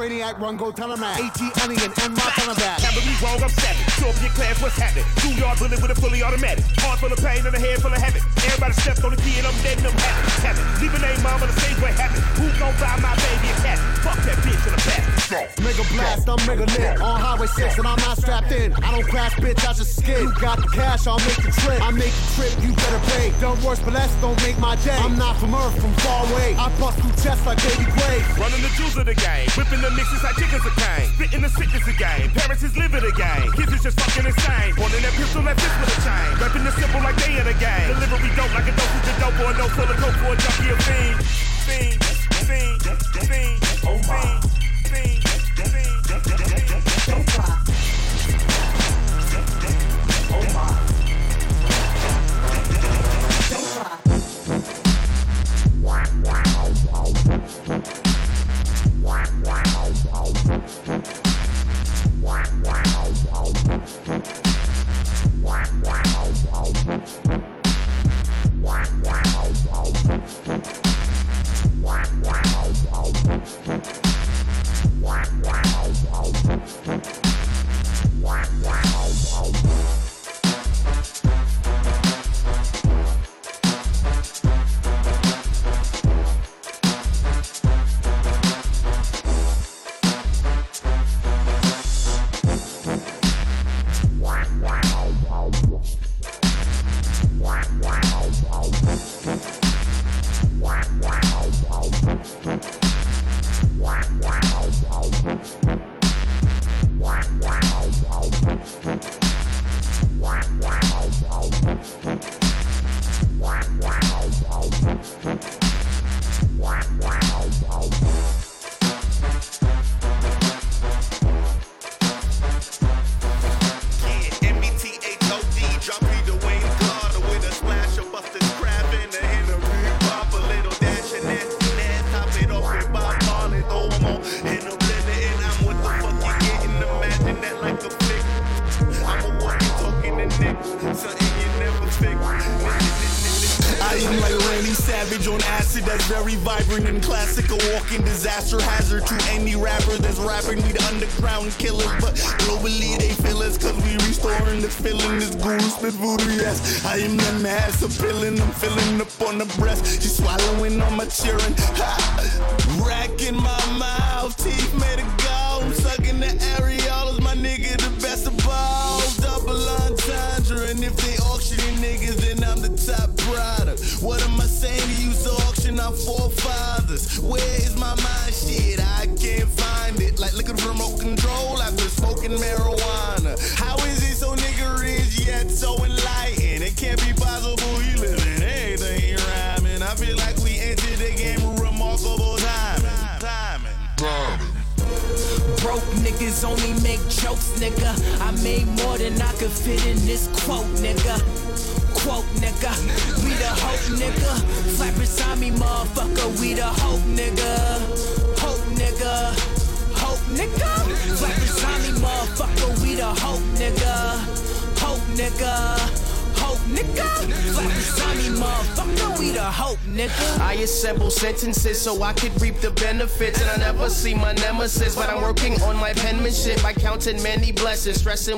Brainiac, run, go tell him that. ATL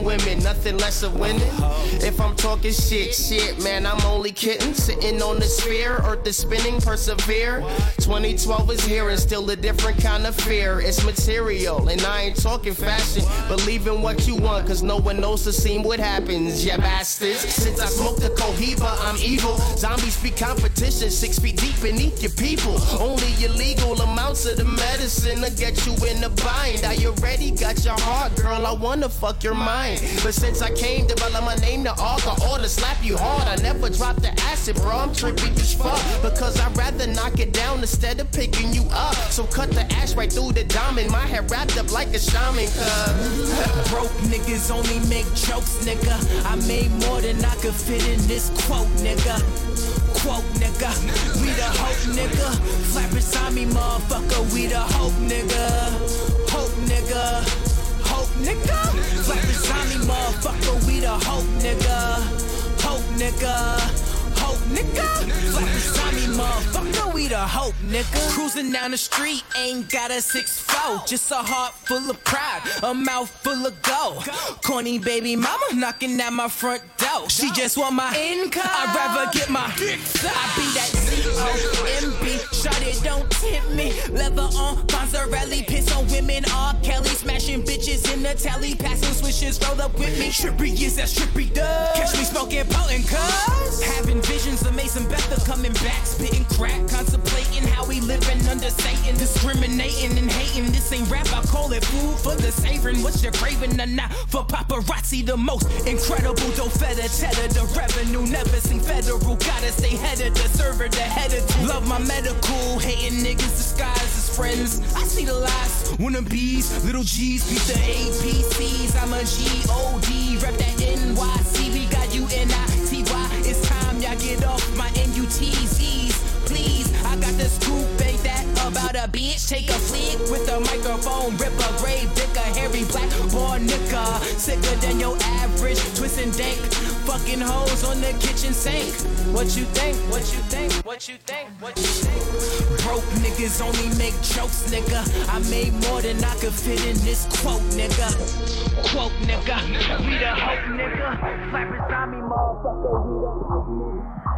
women, nothing less of winning. If I'm talking shit, shit, man, I'm only kidding. Sitting on the sphere, earth is spinning, persevere. 2012 is here and still a different kind of fear. It's material, and I ain't talking fashion. Believe in what you want, cause no one knows to see what happens, yeah, bastards. Since I smoked the Cohiba, I'm evil. Zombies be competition, six feet deep beneath your people. Only illegal amounts of the medicine to get you in a bind. Are you ready? Got your heart, girl, I wanna fuck your mind. But since I came to my name, the author, all the slap you hard. I never drop the acid, bro. I'm trippy as fuck. Because I'd rather knock it down instead of picking you up. So cut the ash right through the diamond. My hair wrapped up like a shaman, cuz. Broke niggas only make jokes, nigga. I made more than I could fit in this quote, nigga. Quote, nigga. We the hope, nigga. Flat beside me, motherfucker. We the hope, nigga. Hope, nigga. Hope, nigga. Flat beside me, motherfucker. We the hope, nigga. Nigga. Nigga. Beside me, motherfucker. We the hope, nigga. Cruising down the street, ain't got a six four. Just a heart full of pride, a mouth full of gold. Corny baby mama knocking at my front door. She just want my income. I'd rather get my dick. I be that C-O-M-B. Shot it, don't tempt me. Leather on, Fonzarelli, piss on women. R. Kelly smashing bitches in the telly, passing swishes, roll up with me. Trippy is that trippy does. Catch me smoking potent cuz. Having visions of Mason Betha coming back, spitting crack, contemplating how we living under Satan, discriminating and hating. This ain't rap, I call it food for the savoring. What you're craving or not for paparazzi, the most incredible dough feta cheddar, the revenue never seen federal. Gotta stay headed, the server, the header. Love my medical, hating niggas disguised as friends. I see the lies, wannabes, little G's, beat the APCs. I'm a G-O-D, rep that NYC. We got you N-I-T-Y. Get off my N-U-T-Z's, please. I got the scoop, ain't that about a bitch? Take a flick with a microphone, rip a grave, dick a hairy black boy nigga. Sicker than your average, twist and dank. Fucking hoes on the kitchen sink. What you think? What you think? What you think? What you think? Broke niggas only make jokes, nigga. I made more than I could fit in this quote, nigga. Quote, nigga. We the hope, nigga. Slap beside me, motherfucker. We the hope, nigga.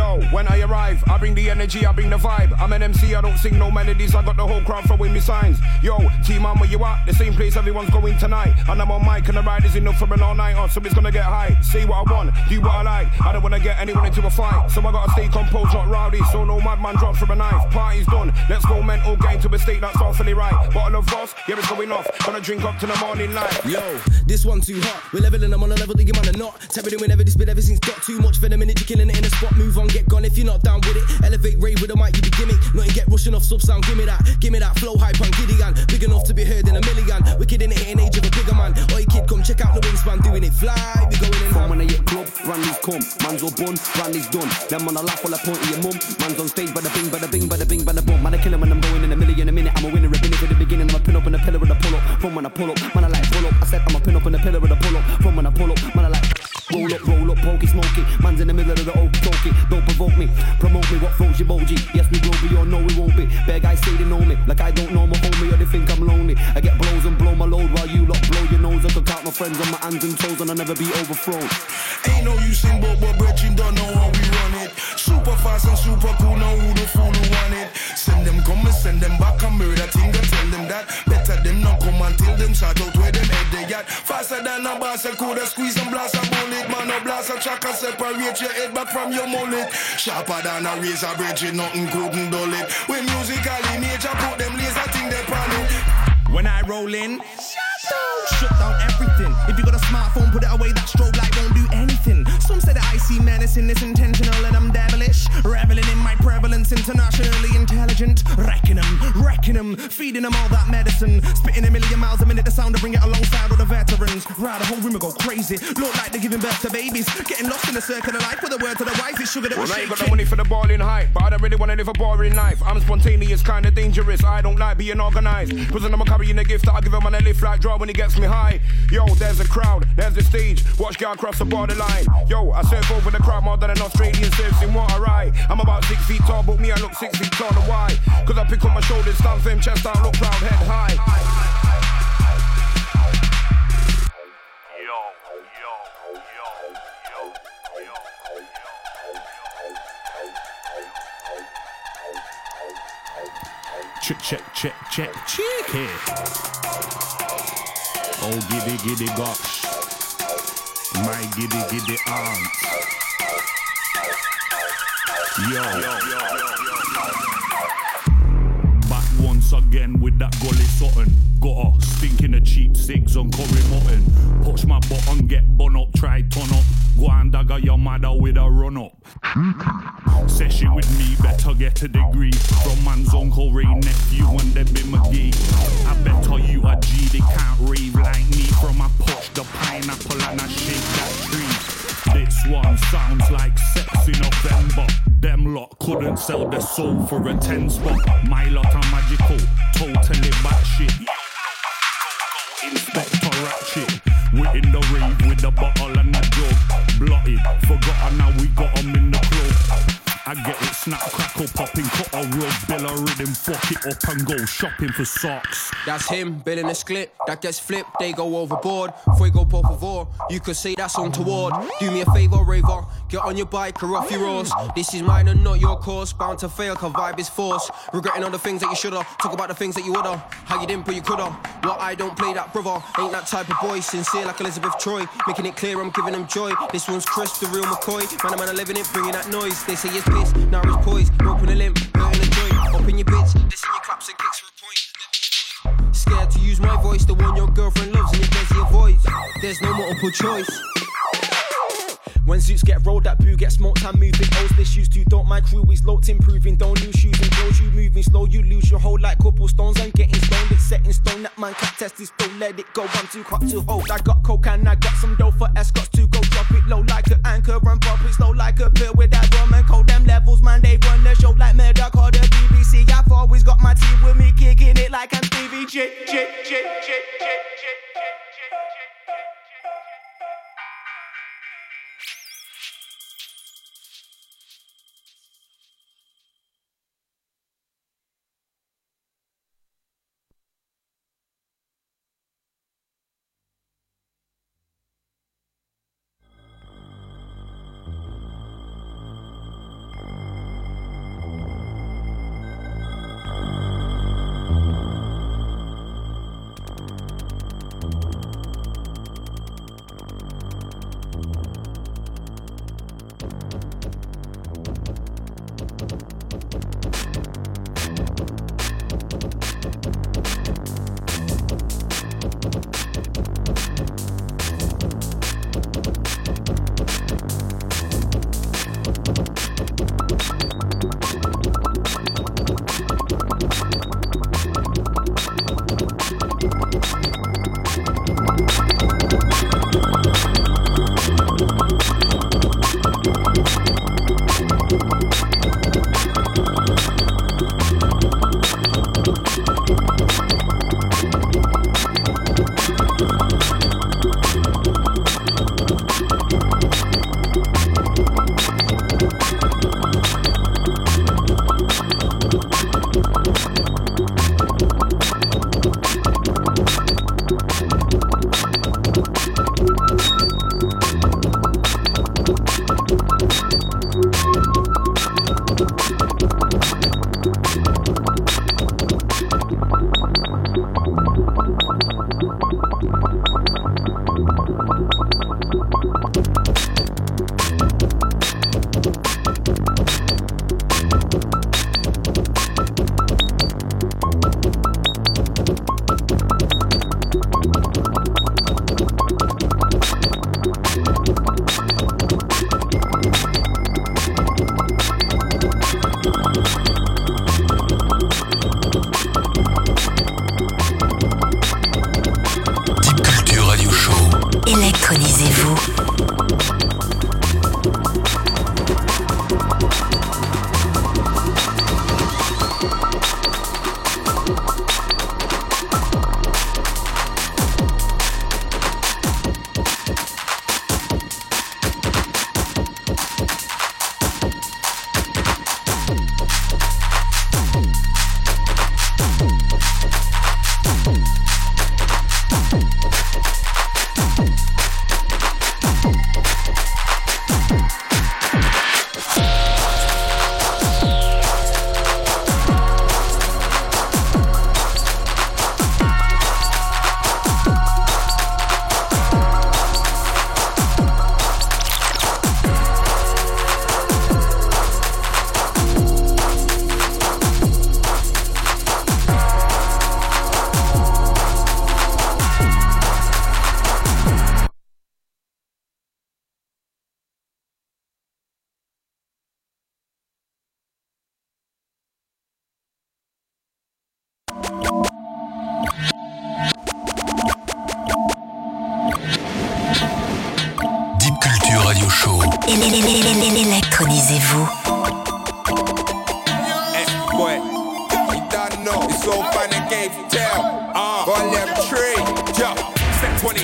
Yo, when I arrive, I bring the energy, I bring the vibe. I'm an MC, I don't sing no melodies, I got the whole crowd throwing me signs. Yo, team on where you at? The same place everyone's going tonight. And I'm on mic and the ride is enough for an all night on, so it's gonna get high. Say what I want, do what I like. I don't wanna get anyone into a fight, so I gotta stay composed, not rowdy. So no madman drops from a knife. Party's done, let's go mental, get into a state that's awfully right. Bottle of Ross, yeah, it's going off. Gonna drink up to the morning light. Yo, this one too hot. We're leveling them on a level that you man are not. Tapping whenever this bit, everything's got too much venom in it. You're killing it in a spot. Move on, get gone if you're not down with it. Elevate rave with a mic, you be gimmick. Nothing get rushing off sub sound. Give me that, give me that flow hype on Gideon. Big enough to be heard in a million. Wicked in the hitting age of a bigger man. Oi kid, come check out the wingspan, doing it fly. We going in. From when I hit club, Randy's come, man's all bun, Randy's done. Them on a laugh while I point at your mum. Man's on stage, bada bing, bada bing, bada bing, bada boom. Man, I kill him when I'm going in a million a minute. I'm a winner, a binny for the beginning. I'm a pin up in the pillar with a pull up. From when I pull up, man, I like pull up. I said I'm a pin up in the pillar with a pull up. From when I pull up, man, I like roll up, roll up, pokey, smoky. Man's in the middle of the okey dokey. Don't provoke me, promote me. What floats your boji? Yes, we will be or no, we won't be. Bad guys say they know me, like I don't know my homie or they think I'm lonely. I get blows and blow my load while you lot blow your nose. I can count my friends on my hands and toes and I'll never be overthrown. Ain't no use in but but brethren don't know how we run it. Super fast and super cool, know who the fool who want it. Send them come and send them back and murder thing and tell them that. Better them not come until them shout out where them head they at. Faster than a boss, I coulda squeeze and blast a bullet. Man, a blast a track and separate your head back from your mullet. Sharper than a razor bridge, nothing couldn't dull it. When musically nature put them laser thing they pan it. When I roll in, shut down everything. If you got a smartphone, put it away. That strobe light Some say that I see menacing, it's intentional and I'm devilish. Reveling in my prevalence, internationally intelligent. Wrecking them, wrecking them, feeding them all that medicine. Spitting a million miles a minute, the sound to bring it alongside all the veterans. Right, the whole room will go crazy. Look like they're giving birth to babies. Getting lost in the circle of life with a word to the wife It's sugar that Well, was I ain't got shaking. the money for the balling hype, but I don't really wanna live a boring life. I'm spontaneous, kinda dangerous. I don't like being organized. Cause I'm carrying a gift that I give him on a lift like draw when he gets me high. Yo, there's a crowd, there's the stage. Watch girl cross the borderline. Yo, I surf over the crowd more than an Australian surfs in water. Right, I'm about six feet tall, but me I look six feet taller. Why? Cause I pick up my shoulders, stand firm, chest out, look proud, head high. check, check, check, check, check it. Oh, giddy, giddy gosh. My giddy, giddy aunt. Yo. Back again with that gully something. Got a stinking of cheap cigs on curry mutton. Push my button, get bun up, try turn up. Go and dagger your mother with a run up. Session with me, better get a degree. From man's uncle, Wray nephew, and Debbie McGee. I better you a G, they can't rave like me. From a push the pineapple and I shake that tree. This one sounds like sex in November. Them lot couldn't sell their soul for a 10 spot. My lot are magical, totally batshit. Inspector Ratchet. We're in the rave with the bottle and the jug. Blotted, forgotten now we got 'em in the club. I get it, snap, crackle, popping, cut a real bill a rhythm, fuck it up and go shopping for socks. That's him, billing a split, that gets flipped, they go overboard. Fuego por favor, you could say that's untoward. Do me a favor, raver, get on your bike or off your horse. This is mine and not your course, bound to fail, cause vibe is force. Regretting all the things that you shoulda, talk about the things that you woulda. How you didn't, but you coulda. Well, I don't play that brother, ain't that type of boy, sincere like Elizabeth Troy. Making it clear I'm giving them joy. This one's Chris, the real McCoy. Man, man, I'm living it, bringing that noise. They say it's now it's poised. Open a limp, hurting a joint. Up in your bitch, in your claps and kicks for a point. Scared to use my voice, the one your girlfriend loves and your avoids. There's no multiple choice. When suits get rolled, that boo gets smoked. I'm moving. O's this used to. Don't my crew is locked, improving. Don't lose shoes and clothes. You moving slow, you lose your whole like couple stones. I'm getting stoned. It's set in stone. That man can't test this. Don't let it go. I'm too hot to hold. I got coke and I got some dough for escorts to go. Drop it low like an anchor and pop it slow like a pill with that rum and cold. Them levels, man, they run the show like murder. Call the BBC. I've always got my team with me, kicking it like I'm Stevie J. J. J. J. J. J.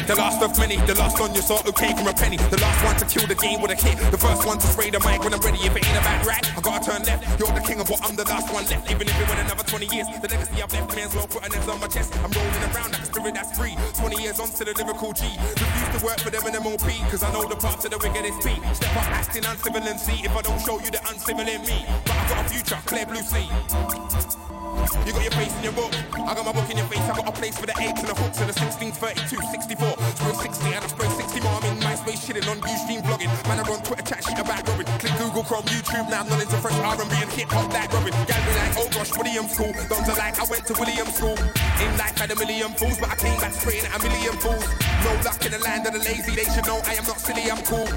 the last of many, the last on your sort who came from a penny. The last one to kill the game with a hit. The first one to spray the mic when I'm ready. If it ain't about right, I gotta turn left. You're the king of what I'm the last one left. Even if it went another 20 years, the legacy I've left, may as well put an on my chest. I'm rolling around like a spirit that's free. 20 years on to the lyrical G. Refuse to work for them in MOP, cause I know the path to the wickedest P. Step up acting uncivil and see if I don't show you the uncivil in me. But I've got a future, clear blue sea. You got your face in your book. I got my book in your face. I got a place for the 8s and the hooks and the 16, 32, 64. Spray 60 and I spray 60 more. I'm in MySpace shitting on Ustream vlogging. Man, I run Twitter chat shit about Robin. Click Google Chrome, YouTube now. Knowledge of fresh R&B and hip hop like Robin. Gal like, oh gosh, William school. Don't like I went to William school. In life had a million fools, but I came back spraying at a million fools. No luck in the land of the lazy. They should know I am not silly. I'm cool.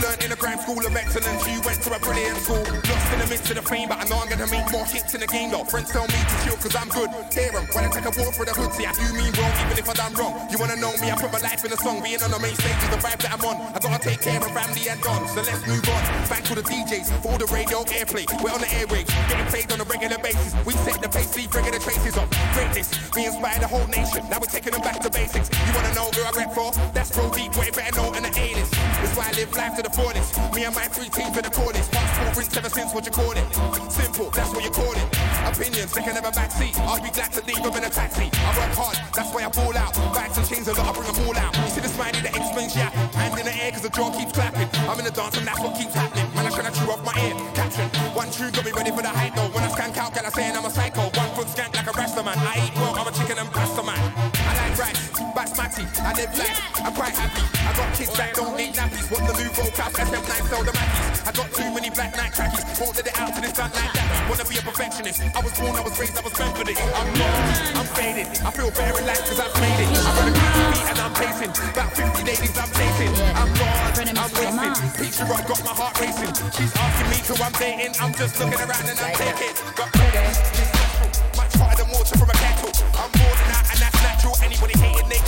Learned in a grand school of excellence, you went to a brilliant school. Lost in the midst of the fame, but I know I'm gonna make more hits in the game though. Friends tell me to chill cause I'm good. Hear 'em when I take a walk through the hood. See, I do mean wrong, even if I done wrong. You wanna know me? I put my life in a song. Being on the main stage is the vibe that I'm on. I gotta take care of family and done. So let's move on. Thanks to the DJs for the radio airplay. We're on the airwaves, getting played on a regular basis. We set the pace, leave regular traces of greatness. We inspire the whole nation. Now we're taking them back to basics. You wanna know who I rap for? That's Pro Deep, way better known in the A-list. That's why I live life to the fullest. Me and my three teams in the corners. Passport rinse ever since what you call it. Simple, that's what you call it. Opinions, they can never backseat. I'll be glad to leave them in a taxi. I work hard, that's why I ball out. Bags and chains a lot, I bring them all out. You see the smiley that explains yeah. Hand in the air cause the jaw keeps clapping. I'm in the dance and that's what keeps happening. Man, I tryna chew off my ear. Caption, one true got me ready for the hype though. When I skank out, girl, I saying I'm a psycho. One foot skank like a rasta man. I eat well, I'm a chicken and pasta man. I like rice, basmati, I live life, I'm quite happy. I got kids that don't need nappies. What the new vocab, FM9 sell the Mackies. I got too many black night trackies. Ordered it out to the sun like that. Wanna be a perfectionist. I was born, I was raised, I was meant for this. I'm lost, I'm faded. I feel very light cause I've made it. I got a crazy beat and I'm pacing. About 50 ladies I'm chasing. I'm gone, I'm wasting. Picture rock, got my heart racing. She's asking me who I'm dating. I'm just looking around and I'm taking. Got much hotter than water from a kettle. I'm more than that and that's natural. Anybody hating, they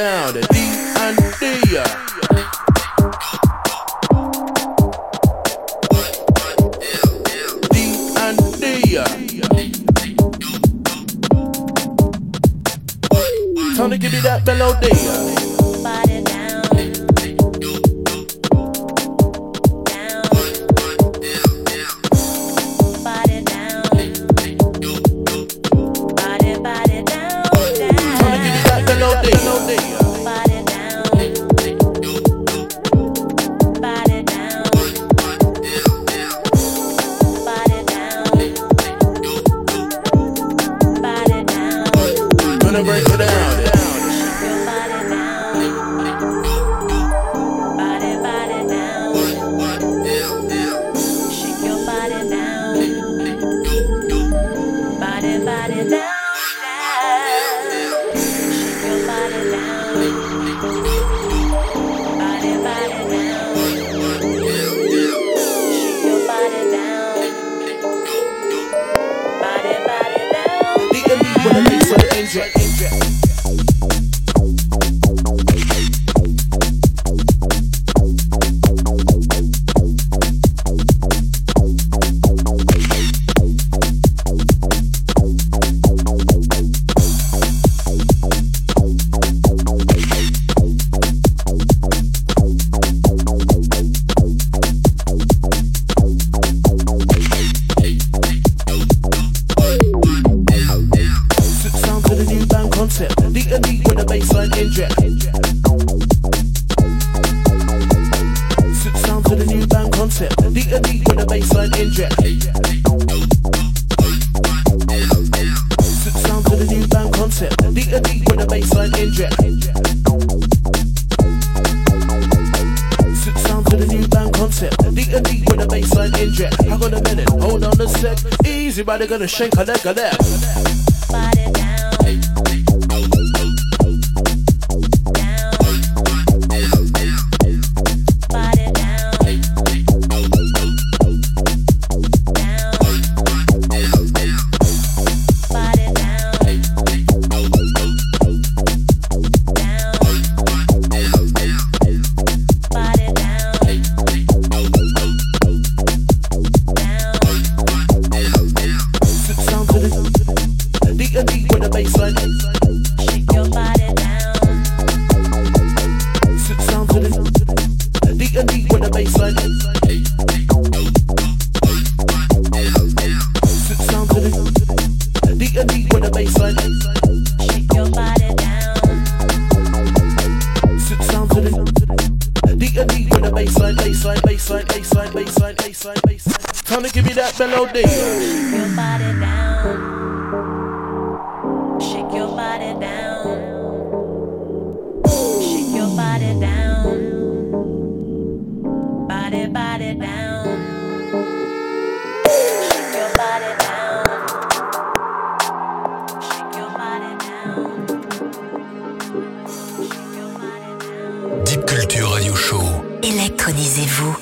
down. shake a leg a leg. Électronisez-vous.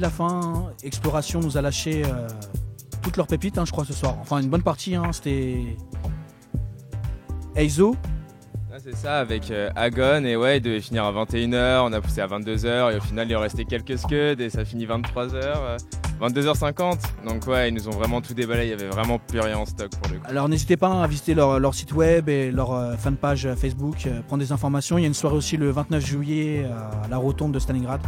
La fin. hein. Exploration nous a lâché euh, toutes leurs pépites, hein, je crois, ce soir. Enfin, une bonne partie. hein, C'était. Eizo. C'est ça, avec euh, Agon, et ouais, il devait finir à 21h, on a poussé à 22h, et au final, il en restait quelques scuds, et ça finit 23h, euh, 22h50. Donc, ouais, ils nous ont vraiment tout déballé, il y avait vraiment plus rien en stock pour le coup. Alors n'hésitez pas à visiter leur, leur site web et leur euh, fanpage Facebook, prendre des informations. Il y a une soirée aussi le 29 juillet à la rotonde de Stalingrad.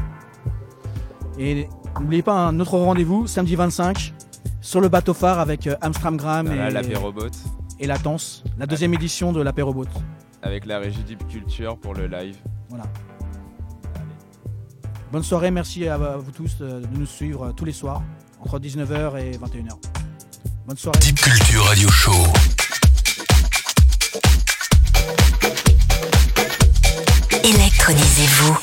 Et n'oubliez pas un autre rendez-vous, samedi 25, sur le bateau phare avec euh, Amstramgram et, l'apérobot. et Latence, la deuxième édition de l'apérobot. Avec la régie Deep Culture pour le live. Voilà. Bonne soirée, merci à à vous tous euh, de nous suivre euh, tous les soirs, entre 19h et 21h. Bonne soirée. Deep Culture Radio Show. Électronisez-vous.